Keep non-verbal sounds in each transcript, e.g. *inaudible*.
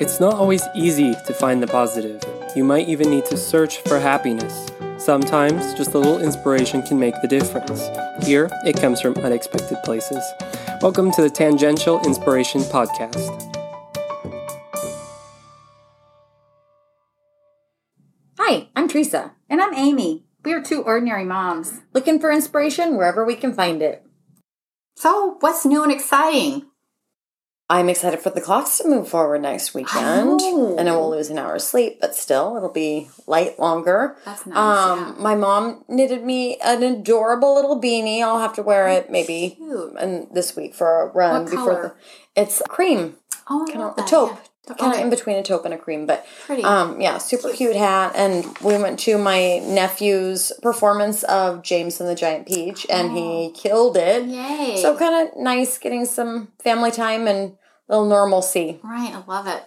It's not always easy to find the positive. You might even need to search for happiness. Sometimes just a little inspiration can make the difference. Here, it comes from unexpected places. Welcome to the Tangential Inspiration Podcast. Hi, I'm Teresa. And I'm Amy. We are two ordinary moms. Looking for inspiration wherever we can find it. So, what's new and exciting? I'm excited for the clocks to move forward next weekend. know. And I will lose an hour's sleep, but still, it'll be light longer. That's nice, Um, yeah. My mom knitted me an adorable little beanie. I'll have to wear it maybe Cute. and this week for a run What before color? the. It's cream, Oh, I kind love of a that, taupe, yeah. kind of in between a taupe and a cream, but Pretty. Um, yeah, super cute. hat. And we went to my nephew's performance of James and the Giant Peach, and he killed it. Yay. So kind of nice getting some family time and little normalcy. Right, I love it.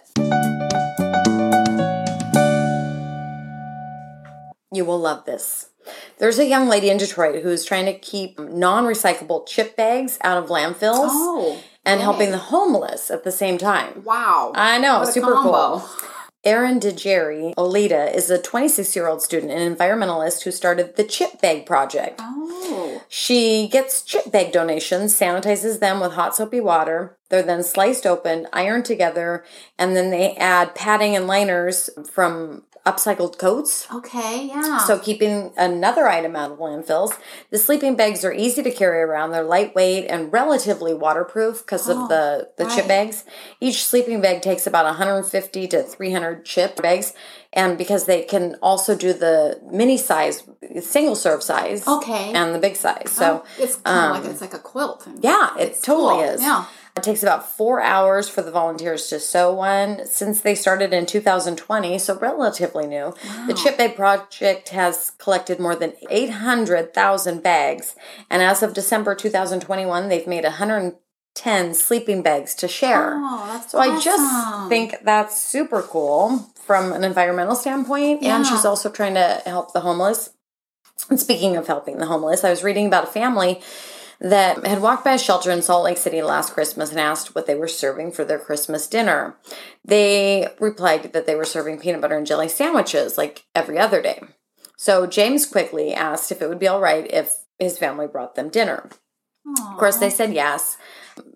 You will love this. There's a young lady in Detroit who's trying to keep non recyclable chip bags out of landfills Oh, and helping the homeless at the same time. Wow. I know, super combo. cool. Erin DeJerry Olita is a 26 year old student and environmentalist who started the Chip Bag Project. Oh. She gets chip bag donations, sanitizes them with hot soapy water. They're then sliced open, ironed together, and then they add padding and liners from upcycled coats. Okay, yeah. So keeping another item out of landfills. The sleeping bags are easy to carry around. They're lightweight and relatively waterproof because Oh, of the, the chip bags. Each sleeping bag takes about 150 to 300 chip bags. And because they can also do the mini size, single serve size. Okay. And the big size. So Oh, it's kind of um, like it's like a quilt. yeah, it It's totally cool. is. Yeah. It takes about four hours for the volunteers to sew one since they started in 2020, so relatively new. The Chip Bag Project has collected more than 800,000 bags, and as of December 2021, they've made 110 sleeping bags to share. Oh, so I just think that's super cool from an environmental standpoint, and she's also trying to help the homeless. And speaking of helping the homeless, I was reading about a family that had walked by a shelter in Salt Lake City last Christmas and asked what they were serving for their Christmas dinner. They replied that they were serving peanut butter and jelly sandwiches like every other day. So James quickly asked if it would be all right if his family brought them dinner. Of course, they said yes.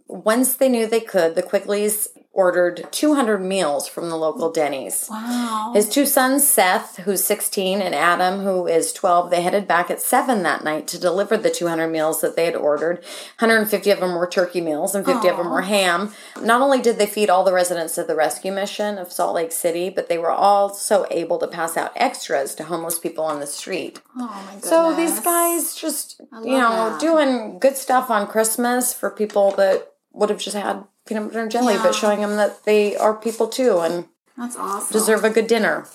Once they knew they could, the Quickleys ordered 200 meals from the local Denny's. Wow. His two sons, Seth, who's 16, and Adam, who is 12, they headed back at 7 that night to deliver the 200 meals that they had ordered. 150 of them were turkey meals and 50 of them were ham. Not only did they feed all the residents of the rescue mission of Salt Lake City, but they were also able to pass out extras to homeless people on the street. oh my goodness. So these guys just, you know, that. doing good stuff on Christmas for people that would have just had peanut butter and jelly, Yeah. but showing them that they are people too and That's awesome. deserve a good dinner.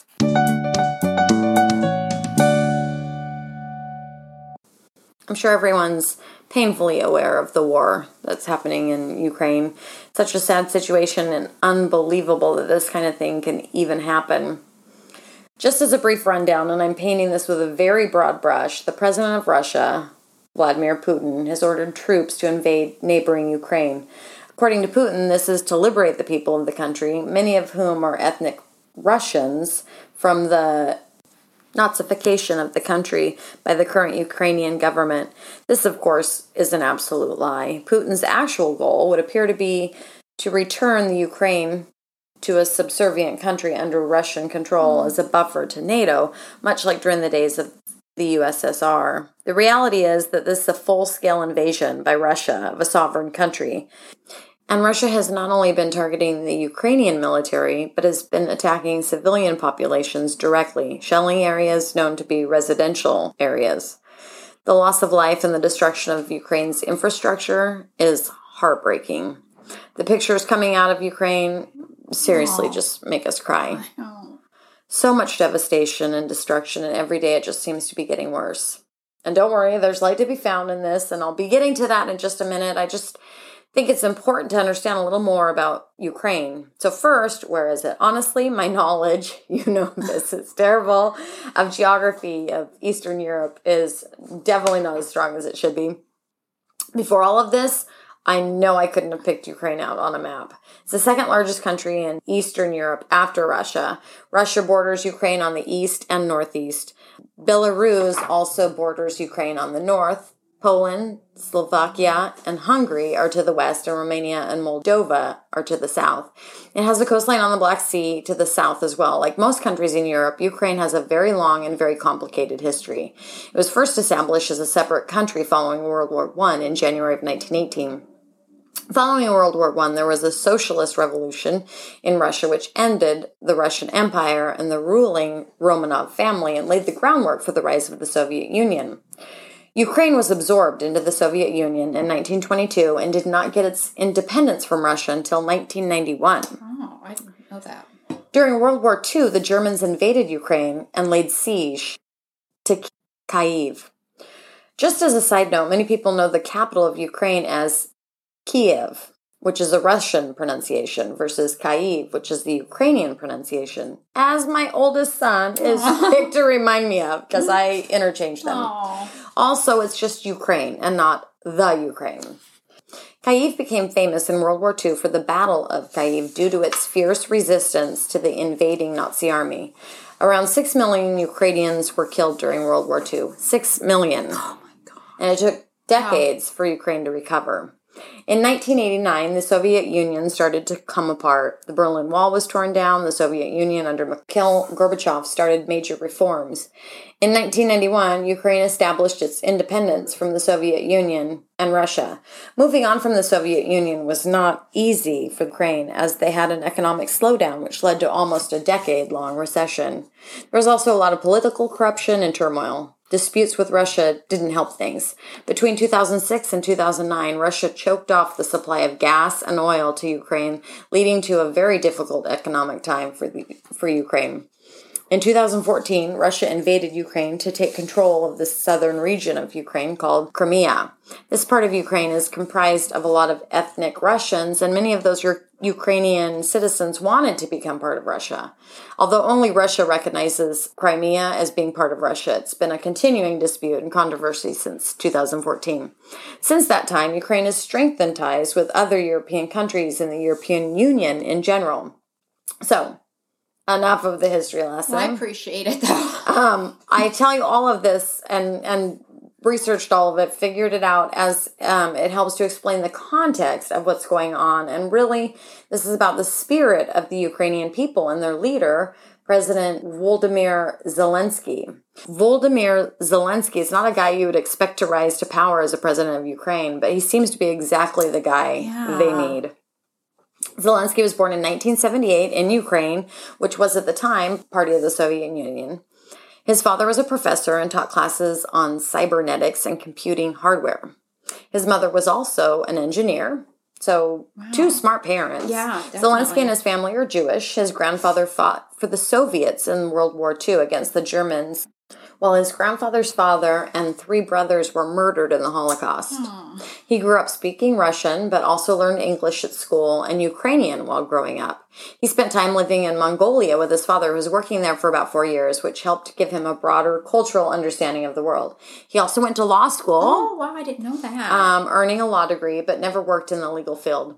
I'm sure everyone's painfully aware of the war that's happening in Ukraine. Such a sad situation and unbelievable that this kind of thing can even happen. Just as a brief rundown, and I'm painting this with a very broad brush, the president of Russia, Vladimir Putin, has ordered troops to invade neighboring Ukraine. According to Putin, this is to liberate the people of the country, many of whom are ethnic Russians, from the Nazification of the country by the current Ukrainian government. This, of course, is an absolute lie. Putin's actual goal would appear to be to return the Ukraine to a subservient country under Russian control as a buffer to NATO, much like during the days of the USSR. The reality is that this is a full scale invasion by Russia of a sovereign country. And Russia has not only been targeting the Ukrainian military, but has been attacking civilian populations directly, shelling areas known to be residential areas. The loss of life and the destruction of Ukraine's infrastructure is heartbreaking. The pictures coming out of Ukraine seriously just make us cry. So much devastation and destruction, and every day it just seems to be getting worse. And don't worry, there's light to be found in this, and I'll be getting to that in just a minute. I just think it's important to understand a little more about Ukraine. So, first, where is it? Honestly, my *laughs* knowledge, you know this, it's terrible, of geography of Eastern Europe is definitely not as strong as it should be. Before all of this, I know I couldn't have picked Ukraine out on a map. It's the second largest country in Eastern Europe after Russia. Russia borders Ukraine on the east and northeast. Belarus also borders Ukraine on the north. Poland, Slovakia, and Hungary are to the west, and Romania and Moldova are to the south. It has a coastline on the Black Sea to the south as well. Like most countries in Europe, Ukraine has a very long and very complicated history. It was first established as a separate country following World War I in January of 1918. Following World War I, there was a socialist revolution in Russia which ended the Russian Empire and the ruling Romanov family and laid the groundwork for the rise of the Soviet Union. Ukraine was absorbed into the Soviet Union in 1922 and did not get its independence from Russia until 1991. Oh, I didn't know that. During World War II, the Germans invaded Ukraine and laid siege to Kyiv. Just as a side note, many people know the capital of Ukraine as Kiev, which is a Russian pronunciation, versus Kyiv, which is the Ukrainian pronunciation, as my oldest son is *laughs* quick to remind me of because I *laughs* interchange them. Oh, Also, it's just Ukraine and not the Ukraine. Kyiv became famous in World War II for the Battle of Kyiv due to its fierce resistance to the invading Nazi army. Around 6 million Ukrainians were killed during World War II. 6 million. *gasps* oh my god. And it took decades for Ukraine to recover. In 1989, the Soviet Union started to come apart. The Berlin Wall was torn down. The Soviet Union under Mikhail Gorbachev started major reforms. In 1991, Ukraine established its independence from the Soviet Union and Russia. Moving on from the Soviet Union was not easy for Ukraine as they had an economic slowdown which led to almost a decade long recession. There was also a lot of political corruption and turmoil. Disputes with Russia didn't help things. Between 2006 and 2009, Russia choked off the supply of gas and oil to Ukraine, leading to a very difficult economic time for, the, for Ukraine. In 2014, Russia invaded Ukraine to take control of the southern region of Ukraine called Crimea. This part of Ukraine is comprised of a lot of ethnic Russians, and many of those Ukrainian citizens wanted to become part of Russia. Although only Russia recognizes Crimea as being part of Russia, it's been a continuing dispute and controversy since 2014. Since that time, Ukraine has strengthened ties with other European countries and the European Union in general. So, enough of the history lesson. Well, I appreciate it though. Um, I tell you all of this and and researched all of it, figured it out as um, it helps to explain the context of what's going on. And really, this is about the spirit of the Ukrainian people and their leader, President Volodymyr Zelensky. Volodymyr Zelensky is not a guy you would expect to rise to power as a president of Ukraine, but he seems to be exactly the guy they Yeah. need. Zelensky was born in 1978 in Ukraine, which was at the time part of the Soviet Union. His father was a professor and taught classes on cybernetics and computing hardware. His mother was also an engineer. So, two smart parents. Yeah, Zelensky and his family are Jewish. His grandfather fought for the Soviets in World War II against the Germans, while his grandfather's father and three brothers were murdered in the Holocaust. He grew up speaking Russian, but also learned English at school and Ukrainian while growing up. He spent time living in Mongolia with his father, who was working there for about four years, which helped give him a broader cultural understanding of the world. He also went to law school, Oh wow, I didn't know that. um, earning a law degree, but never worked in the legal field.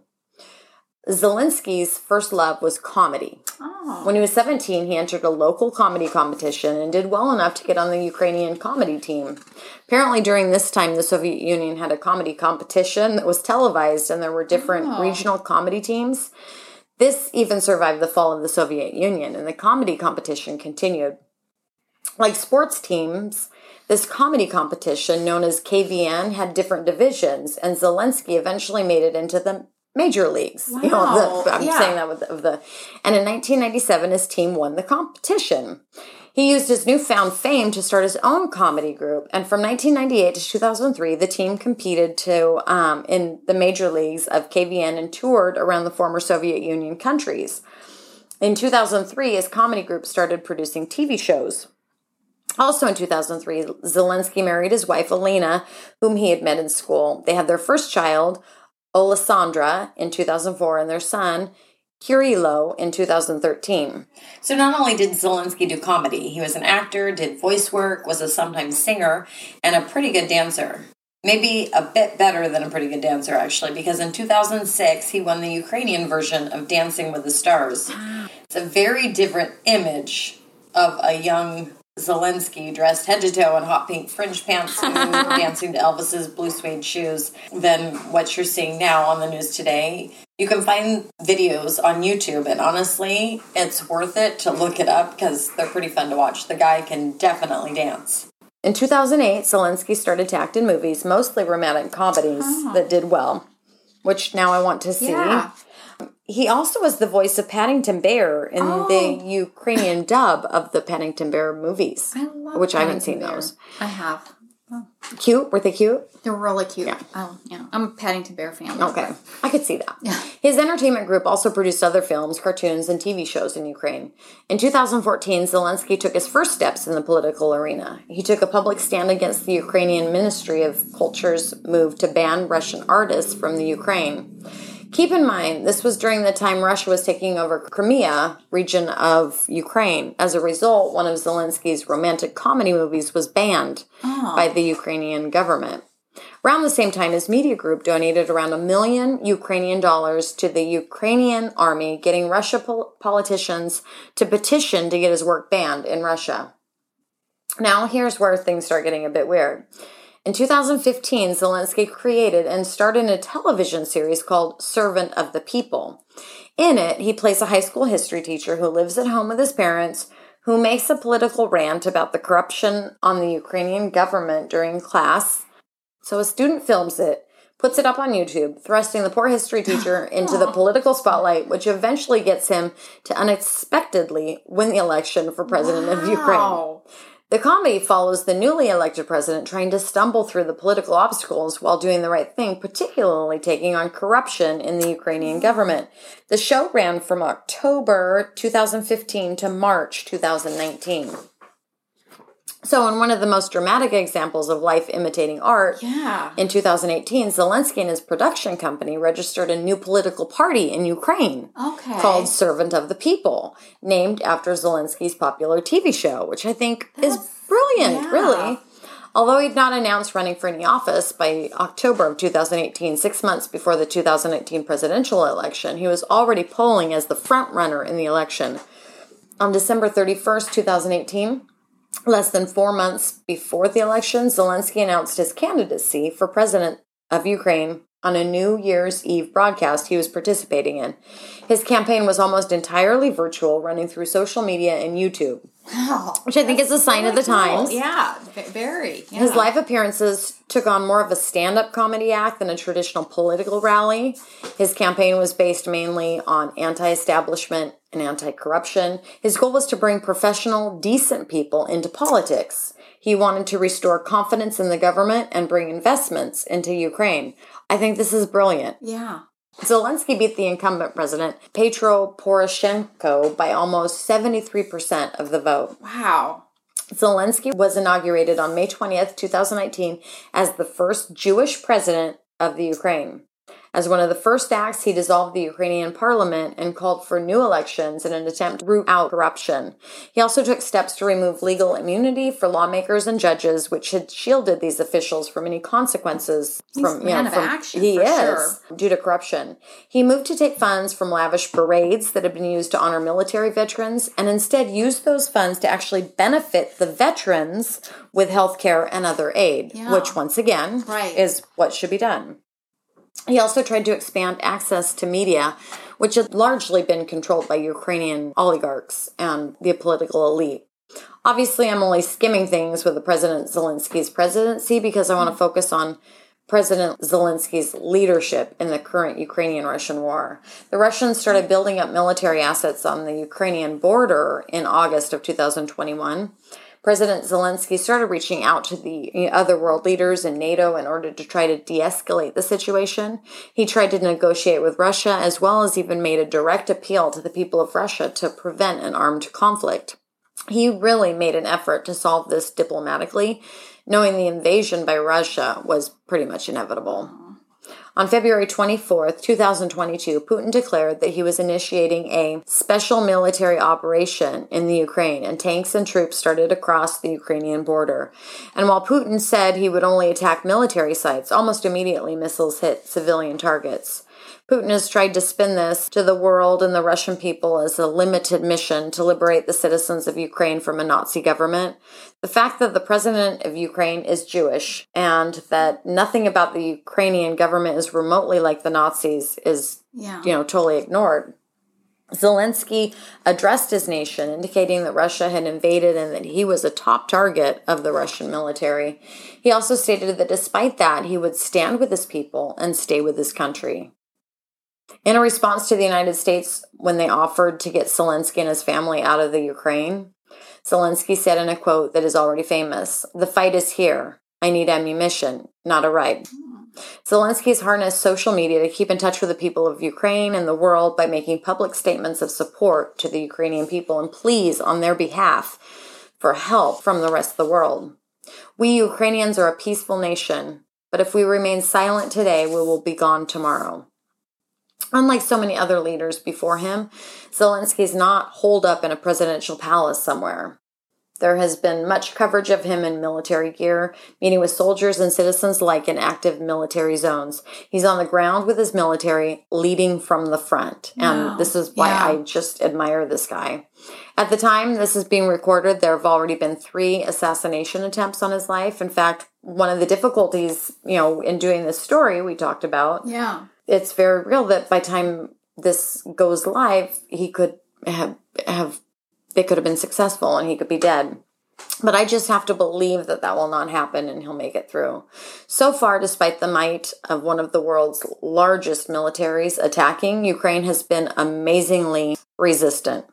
Zelensky's first love was comedy. oh, When he was 17, he entered a local comedy competition and did well enough to get on the Ukrainian comedy team. Apparently, during this time, the Soviet Union had a comedy competition that was televised, and there were different Oh. regional comedy teams. This even survived the fall of the Soviet Union, and the comedy competition continued. Like sports teams, this comedy competition, known as KVN, had different divisions, and Zelensky eventually made it into the major leagues. *laughs* You know, the, I'm yeah. saying that with the, of the, and in 1997, his team won the competition. He used his newfound fame to start his own comedy group, and from 1998 to 2003, the team competed to um, in the major leagues of KVN and toured around the former Soviet Union countries. In 2003, his comedy group started producing TV shows. Also in 2003, Zelensky married his wife Elena, whom he had met in school. They had their first child, Olasandra, in 2004, and their son, Kirilo, in 2013. So not only did Zelensky do comedy, he was an actor, did voice work, was a sometimes singer, and a pretty good dancer. maybe a bit better than a pretty good dancer, actually, because in 2006 he won the Ukrainian version of Dancing with the Stars. It's a very different image of a young Zelensky dressed head to toe in hot pink fringe pants, *laughs* dancing to Elvis's blue suede shoes, than what you're seeing now on the news today. You can find videos on YouTube, and honestly, it's worth it to look it up because they're pretty fun to watch. The guy can definitely dance. In 2008, Zelensky started to act in movies, mostly romantic comedies oh. that did well, which now I want to see. Yeah. He also was the voice of Paddington Bear in Oh. the Ukrainian *laughs* dub of the Paddington Bear movies, I love which I haven't seen Bear. those. I have. Oh. Cute? Were they cute? They're really cute. Yeah. Oh, yeah. I'm a Paddington Bear fan. Okay, I could see that. Yeah. His entertainment group also produced other films, cartoons, and TV shows in Ukraine. In 2014, Zelensky took his first steps in the political arena. He took a public stand against the Ukrainian Ministry of Culture's move to ban Russian artists from the Ukraine. Keep in mind, this was during the time Russia was taking over Crimea, region of Ukraine. As a result, one of Zelensky's romantic comedy movies was banned oh. by the Ukrainian government. Around the same time, his media group donated around a million Ukrainian dollars to the Ukrainian army, getting Russia pol- politicians to petition to get his work banned in Russia. Now, here's where things start getting a bit weird. In 2015, Zelensky created and starred in a television series called Servant of the People. In it, he plays a high school history teacher who lives at home with his parents, who makes a political rant about the corruption on the Ukrainian government during class. So a student films it, puts it up on YouTube, thrusting the poor history teacher *laughs* into the political spotlight, which eventually gets him to unexpectedly win the election for president of Ukraine. The comedy follows the newly elected president trying to stumble through the political obstacles while doing the right thing, particularly taking on corruption in the Ukrainian government. The show ran from October 2015 to March 2019. So, in one of the most dramatic examples of life imitating art, Yeah. in 2018, Zelensky and his production company registered a new political party in Ukraine Okay. called Servant of the People, named after Zelensky's popular TV show, which I think is brilliant, yeah. really. Although he'd not announced running for any office by October of 2018, six months before the 2019 presidential election, he was already polling as the front runner in the election. On December 31st, 2018, less than four months before the election, Zelensky announced his candidacy for president of Ukraine on a New Year's Eve broadcast he was participating in. His campaign was almost entirely virtual, running through social media and YouTube, Wow. which I think is a sign of the cool. times. Yeah. Very. Yeah. His live appearances took on more of a stand up comedy act than a traditional political rally. His campaign was based mainly on anti establishment and anti corruption. His goal was to bring professional, decent people into politics. He wanted to restore confidence in the government and bring investments into Ukraine. I think this is brilliant. Yeah. Zelensky beat the incumbent president, Petro Poroshenko, by almost 73% of the vote. Wow. Zelensky was inaugurated on May 20th, 2019, as the first Jewish president of the Ukraine. As one of the first acts, he dissolved the Ukrainian parliament and called for new elections in an attempt to root out corruption. He also took steps to remove legal immunity for lawmakers and judges, which had shielded these officials from any consequences from a man of from action, he is sure. due to corruption. He moved to take funds from lavish parades that had been used to honor military veterans and instead used those funds to actually benefit the veterans with health care and other aid, Yeah. which once again Right. is what should be done. He also tried to expand access to media, which had largely been controlled by Ukrainian oligarchs and the political elite. Obviously, I'm only skimming things with the President Zelensky's presidency because I want to focus on President Zelensky's leadership in the current Ukrainian Russian war. The Russians started building up military assets on the Ukrainian border in August of 2021. President Zelensky started reaching out to the other world leaders in NATO in order to try to de escalate the situation. He tried to negotiate with Russia as well as even made a direct appeal to the people of Russia to prevent an armed conflict. He really made an effort to solve this diplomatically, knowing the invasion by Russia was pretty much inevitable. On February 24th, 2022, Putin declared that he was initiating a special military operation in the Ukraine, and tanks and troops started across the Ukrainian border. And while Putin said he would only attack military sites, almost immediately missiles hit civilian targets. Putin has tried to spin this to the world and the Russian people as a limited mission to liberate the citizens of Ukraine from a Nazi government. The fact that the president of Ukraine is Jewish and that nothing about the Ukrainian government is remotely like the Nazis is, yeah. you know, totally ignored. Zelensky addressed his nation, indicating that Russia had invaded and that he was a top target of the Russian military. He also stated that despite that, he would stand with his people and stay with his country. In a response to the United States when they offered to get Zelensky and his family out of the Ukraine, Zelensky said in a quote that is already famous The fight is here. I need ammunition, not a ride. Zelensky has harnessed social media to keep in touch with the people of Ukraine and the world by making public statements of support to the Ukrainian people and pleas on their behalf for help from the rest of the world. We Ukrainians are a peaceful nation, but if we remain silent today, we will be gone tomorrow. Unlike so many other leaders before him, Zelensky is not holed up in a presidential palace somewhere. There has been much coverage of him in military gear, meeting with soldiers and citizens like in active military zones. He's on the ground with his military, leading from the front. And wow. this is why yeah. I just admire this guy. At the time this is being recorded, there have already been three assassination attempts on his life. In fact, one of the difficulties, you know, in doing this story we talked about. Yeah it's very real that by time this goes live, he could have have they could have been successful and he could be dead. But I just have to believe that that will not happen and he'll make it through. So far, despite the might of one of the world's largest militaries attacking, Ukraine has been amazingly resistant.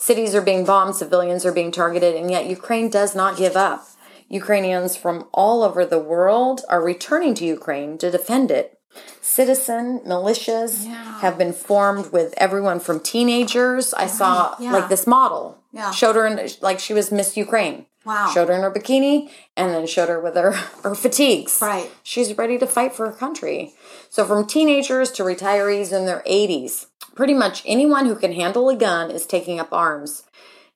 Cities are being bombed, civilians are being targeted, and yet Ukraine does not give up. Ukrainians from all over the world are returning to Ukraine to defend it citizen militias yeah. have been formed with everyone from teenagers. I saw yeah. like this model. Yeah. Showed her in like she was Miss Ukraine. Wow. Showed her in her bikini and then showed her with her, *laughs* her fatigues. Right. She's ready to fight for her country. So from teenagers to retirees in their 80s, pretty much anyone who can handle a gun is taking up arms.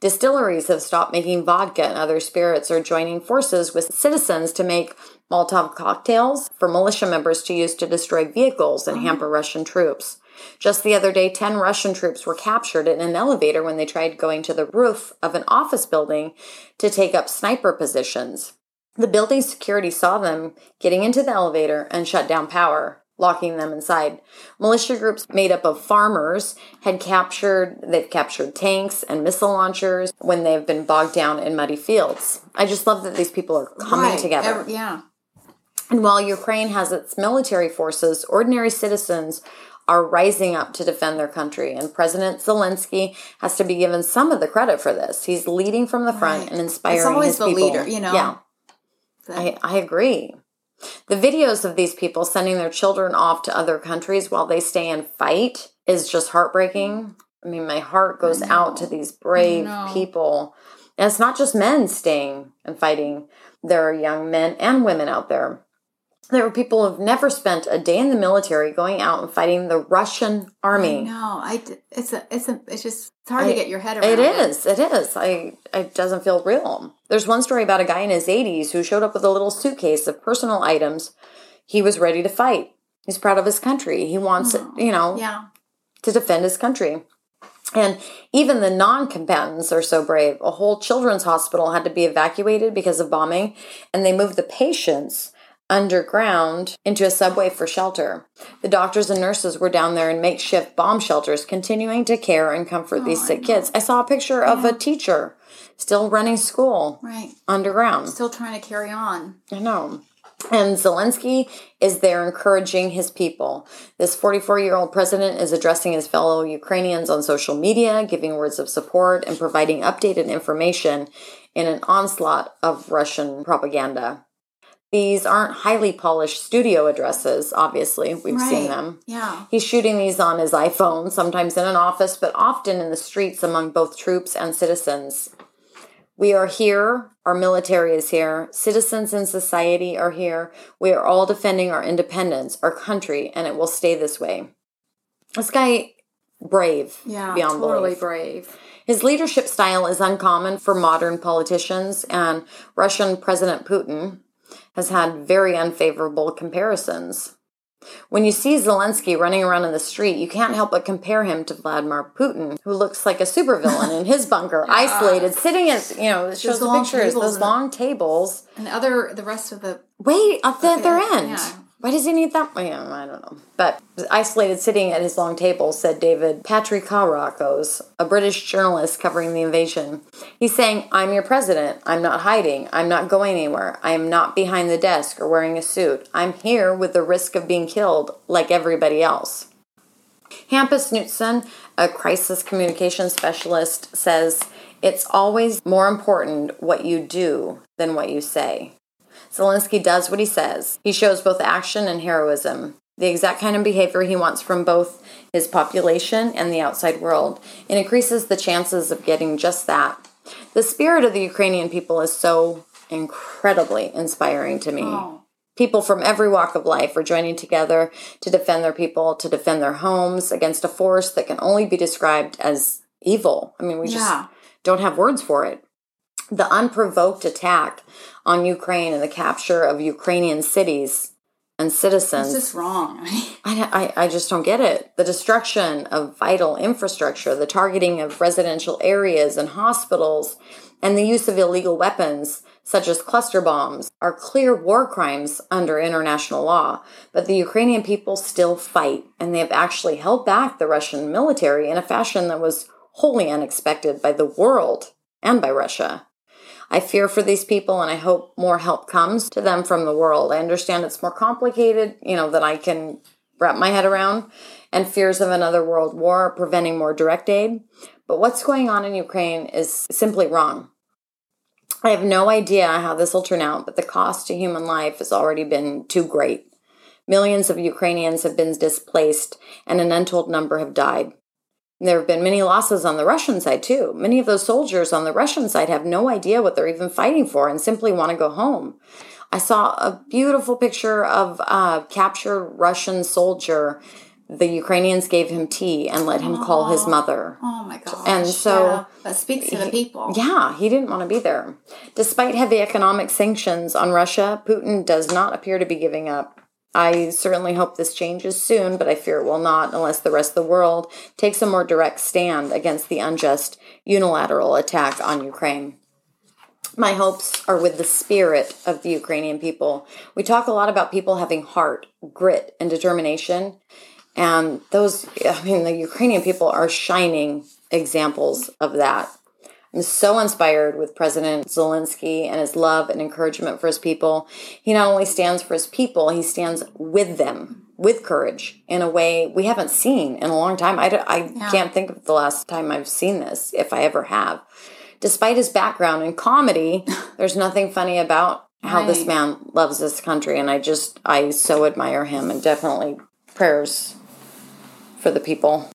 Distilleries have stopped making vodka and other spirits or joining forces with citizens to make Molotov cocktails for militia members to use to destroy vehicles and mm-hmm. hamper Russian troops. Just the other day, 10 Russian troops were captured in an elevator when they tried going to the roof of an office building to take up sniper positions. The building security saw them getting into the elevator and shut down power locking them inside. Militia groups made up of farmers had captured, they've captured tanks and missile launchers when they've been bogged down in muddy fields. I just love that these people are coming right. together. Every, yeah. And while Ukraine has its military forces, ordinary citizens are rising up to defend their country. And President Zelensky has to be given some of the credit for this. He's leading from the front right. and inspiring it's always his the people. leader, you know. Yeah. I, I agree. The videos of these people sending their children off to other countries while they stay and fight is just heartbreaking. I mean, my heart goes out to these brave people. And it's not just men staying and fighting, there are young men and women out there there were people who've never spent a day in the military going out and fighting the Russian army. No, I it's a it's a it's just it's hard I, to get your head around. It is. It is. I it doesn't feel real. There's one story about a guy in his 80s who showed up with a little suitcase of personal items. He was ready to fight. He's proud of his country. He wants oh, it, you know, yeah. to defend his country. And even the non combatants are so brave. A whole children's hospital had to be evacuated because of bombing, and they moved the patients underground into a subway for shelter. The doctors and nurses were down there in makeshift bomb shelters, continuing to care and comfort oh, these sick kids. I saw a picture yeah. of a teacher still running school right underground, still trying to carry on. I know. And Zelensky is there encouraging his people. This 44 year old president is addressing his fellow Ukrainians on social media, giving words of support, and providing updated information in an onslaught of Russian propaganda. These aren't highly polished studio addresses, obviously. We've right. seen them. Yeah. He's shooting these on his iPhone, sometimes in an office, but often in the streets among both troops and citizens. We are here. Our military is here. Citizens in society are here. We are all defending our independence, our country, and it will stay this way. This guy, brave Yeah, beyond totally belief. brave. His leadership style is uncommon for modern politicians, and Russian President Putin has had very unfavorable comparisons. When you see Zelensky running around in the street, you can't help but compare him to Vladimir Putin, who looks like a supervillain in his bunker, *laughs* isolated, sitting at, you know, it shows the long pictures, tables those and the- long tables. And the other, the rest of the Wait, at the other end. yeah. Why does he need that? I don't know. But isolated sitting at his long table, said David Patrick Patrikarakos, a British journalist covering the invasion. He's saying, I'm your president. I'm not hiding. I'm not going anywhere. I am not behind the desk or wearing a suit. I'm here with the risk of being killed like everybody else. Hampus Knutson, a crisis communication specialist, says it's always more important what you do than what you say. Zelensky does what he says. He shows both action and heroism, the exact kind of behavior he wants from both his population and the outside world, and increases the chances of getting just that. The spirit of the Ukrainian people is so incredibly inspiring to me. oh, People from every walk of life are joining together to defend their people, to defend their homes against a force that can only be described as evil. I mean, we Yeah. just don't have words for it. The unprovoked attack on Ukraine and the capture of Ukrainian cities and citizens. it's just wrong. *laughs* I, I, I just don't get it. The destruction of vital infrastructure, the targeting of residential areas and hospitals, and the use of illegal weapons, such as cluster bombs, are clear war crimes under international law. But the Ukrainian people still fight, and they have actually held back the Russian military in a fashion that was wholly unexpected by the world and by Russia. I fear for these people and I hope more help comes to them from the world. I understand it's more complicated, you know, than I can wrap my head around, and fears of another world war preventing more direct aid. But what's going on in Ukraine is simply wrong. I have no idea how this will turn out, but the cost to human life has already been too great. Millions of Ukrainians have been displaced, and an untold number have died. There have been many losses on the Russian side, too. Many of those soldiers on the Russian side have no idea what they're even fighting for and simply want to go home. I saw a beautiful picture of a captured Russian soldier. The Ukrainians gave him tea and let him call his mother. Oh my gosh. And so- yeah, that speaks to the people. Yeah, he didn't want to be there. Despite heavy economic sanctions on Russia, Putin does not appear to be giving up. I certainly hope this changes soon, but I fear it will not unless the rest of the world takes a more direct stand against the unjust unilateral attack on Ukraine. My hopes are with the spirit of the Ukrainian people. We talk a lot about people having heart, grit, and determination. And those, I mean, the Ukrainian people are shining examples of that. I'm so inspired with President Zelensky and his love and encouragement for his people. He not only stands for his people, he stands with them with courage in a way we haven't seen in a long time. I, I Yeah. can't think of the last time I've seen this, if I ever have. Despite his background in comedy, *laughs* there's nothing funny about how this man loves this country. And I just, I so admire him and definitely prayers for the people.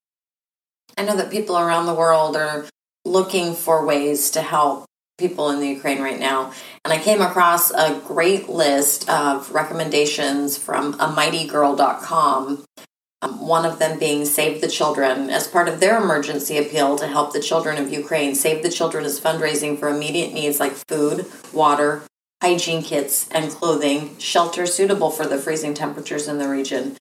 I know that people around the world are looking for ways to help people in the Ukraine right now. And I came across a great list of recommendations from amightygirl.com. Um, one of them being Save the Children. As part of their emergency appeal to help the children of Ukraine, Save the Children is fundraising for immediate needs like food, water, hygiene kits, and clothing, shelter suitable for the freezing temperatures in the region.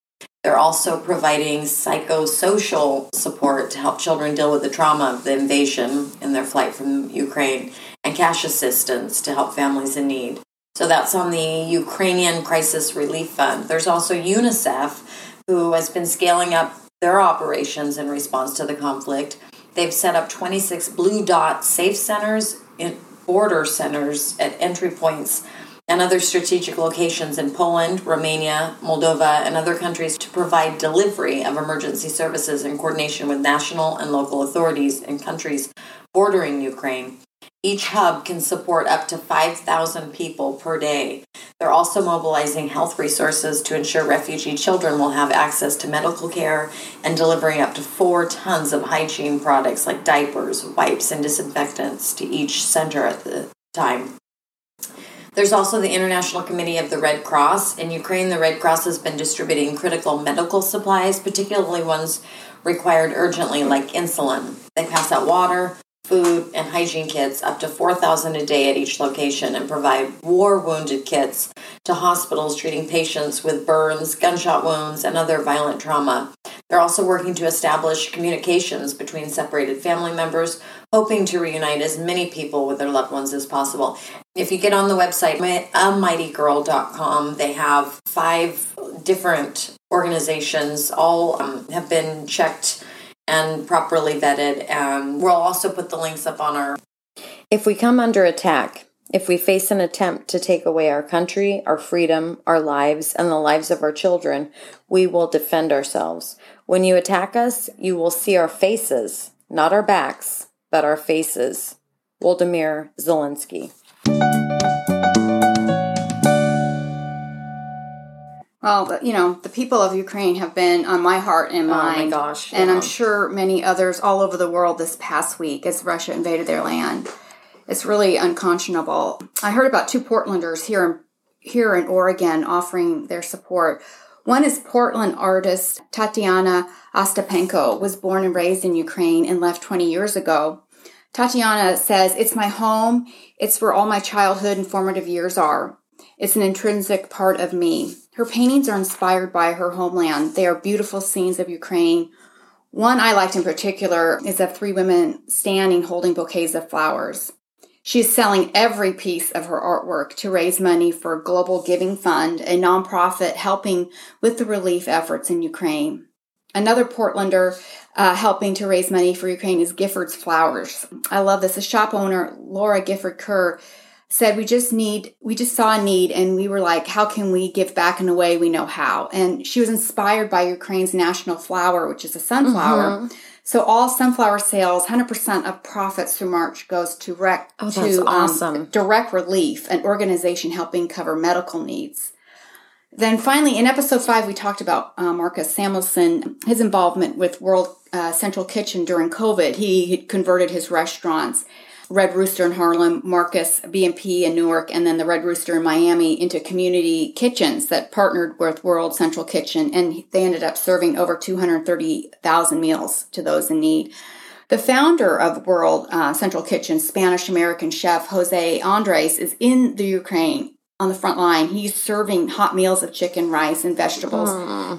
They're also providing psychosocial support to help children deal with the trauma of the invasion and their flight from Ukraine and cash assistance to help families in need. So that's on the Ukrainian Crisis Relief Fund. There's also UNICEF, who has been scaling up their operations in response to the conflict. They've set up 26 blue dot safe centers, in border centers at entry points and other strategic locations in Poland, Romania, Moldova, and other countries to provide delivery of emergency services in coordination with national and local authorities in countries bordering Ukraine. Each hub can support up to 5,000 people per day. They're also mobilizing health resources to ensure refugee children will have access to medical care and delivering up to four tons of hygiene products like diapers, wipes, and disinfectants to each center at the time. There's also the International Committee of the Red Cross. In Ukraine, the Red Cross has been distributing critical medical supplies, particularly ones required urgently, like insulin. They pass out water, food, and hygiene kits up to 4,000 a day at each location and provide war wounded kits to hospitals treating patients with burns, gunshot wounds, and other violent trauma. They're also working to establish communications between separated family members, hoping to reunite as many people with their loved ones as possible. If you get on the website, amightygirl.com, they have five different organizations, all um, have been checked and properly vetted. And we'll also put the links up on our. If we come under attack, if we face an attempt to take away our country, our freedom, our lives, and the lives of our children, we will defend ourselves. When you attack us, you will see our faces, not our backs, but our faces. Volodymyr Zelensky. Well, you know, the people of Ukraine have been on my heart and mind. Oh my gosh. And. I'm sure many others all over the world this past week as Russia invaded their land. It's really unconscionable. I heard about two Portlanders here in, here in Oregon offering their support. One is Portland artist Tatiana Ostapenko, was born and raised in Ukraine and left 20 years ago. Tatiana says, It's my home. It's where all my childhood and formative years are. It's an intrinsic part of me. Her paintings are inspired by her homeland. They are beautiful scenes of Ukraine. One I liked in particular is of three women standing holding bouquets of flowers. She is selling every piece of her artwork to raise money for Global Giving Fund, a nonprofit helping with the relief efforts in Ukraine. Another Portlander uh, helping to raise money for Ukraine is Gifford's Flowers. I love this. The shop owner, Laura Gifford Kerr, said we just need we just saw a need and we were like how can we give back in a way we know how and she was inspired by ukraine's national flower which is a sunflower Mm-hmm. So all sunflower sales 100% of profits through march goes to rec Oh, to um, direct relief an organization helping cover medical needs. Then finally in episode 5 we talked about uh, marcus samuelsson his involvement with world uh, central kitchen during covid. He had converted his restaurants Red Rooster in Harlem, Marcus B&P in Newark, and then the Red Rooster in Miami into community kitchens that partnered with World Central Kitchen, and they ended up serving over 230,000 meals to those in need. The founder of World uh, Central Kitchen, Spanish American chef Jose Andres, is in the Ukraine on the front line. He's serving hot meals of chicken, rice, and vegetables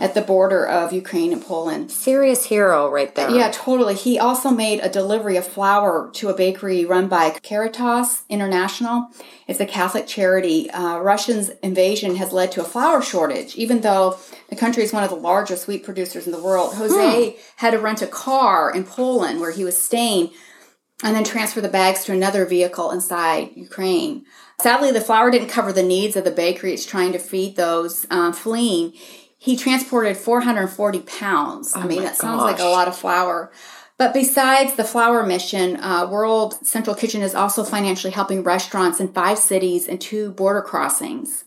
at the border of Ukraine and Poland. Serious hero right there. Yeah, totally. He also made a delivery of flour to a bakery run by Caritas International. It's a Catholic charity. Uh, Russia's invasion has led to a flour shortage, even though the country is one of the largest wheat producers in the world. Jose had to rent a car in Poland where he was staying and then transfer the bags to another vehicle inside Ukraine. Sadly, the flour didn't cover the needs of the bakery it's trying to feed those um, fleeing. He transported 440 pounds. I mean, that sounds like a lot of flour. But besides the flour mission, uh, World Central Kitchen is also financially helping restaurants in five cities and two border crossings.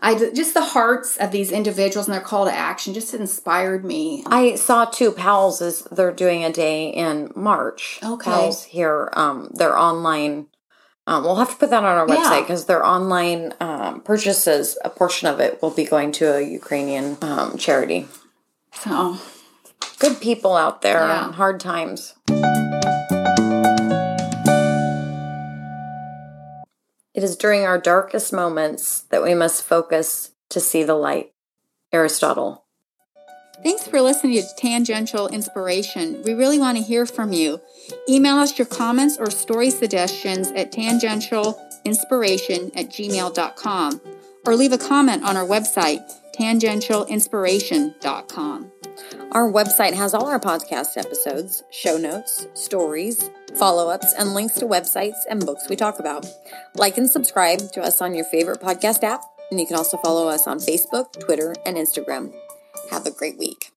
I just the hearts of these individuals and their call to action just inspired me. I saw two Powell's is they're doing a day in March. Okay. Powell's here, um, their online. Um, we'll have to put that on our website because their online um, purchases, a portion of it will be going to a Ukrainian um, charity. So Good people out there Yeah. in hard times. It is during our darkest moments that we must focus to see the light. Aristotle. Thanks for listening to Tangential Inspiration. We really want to hear from you. Email us your comments or story suggestions at tangentialinspiration at gmail.com or leave a comment on our website, tangentialinspiration.com. Our website has all our podcast episodes, show notes, stories, follow ups, and links to websites and books we talk about. Like and subscribe to us on your favorite podcast app, and you can also follow us on Facebook, Twitter, and Instagram. Have a great week.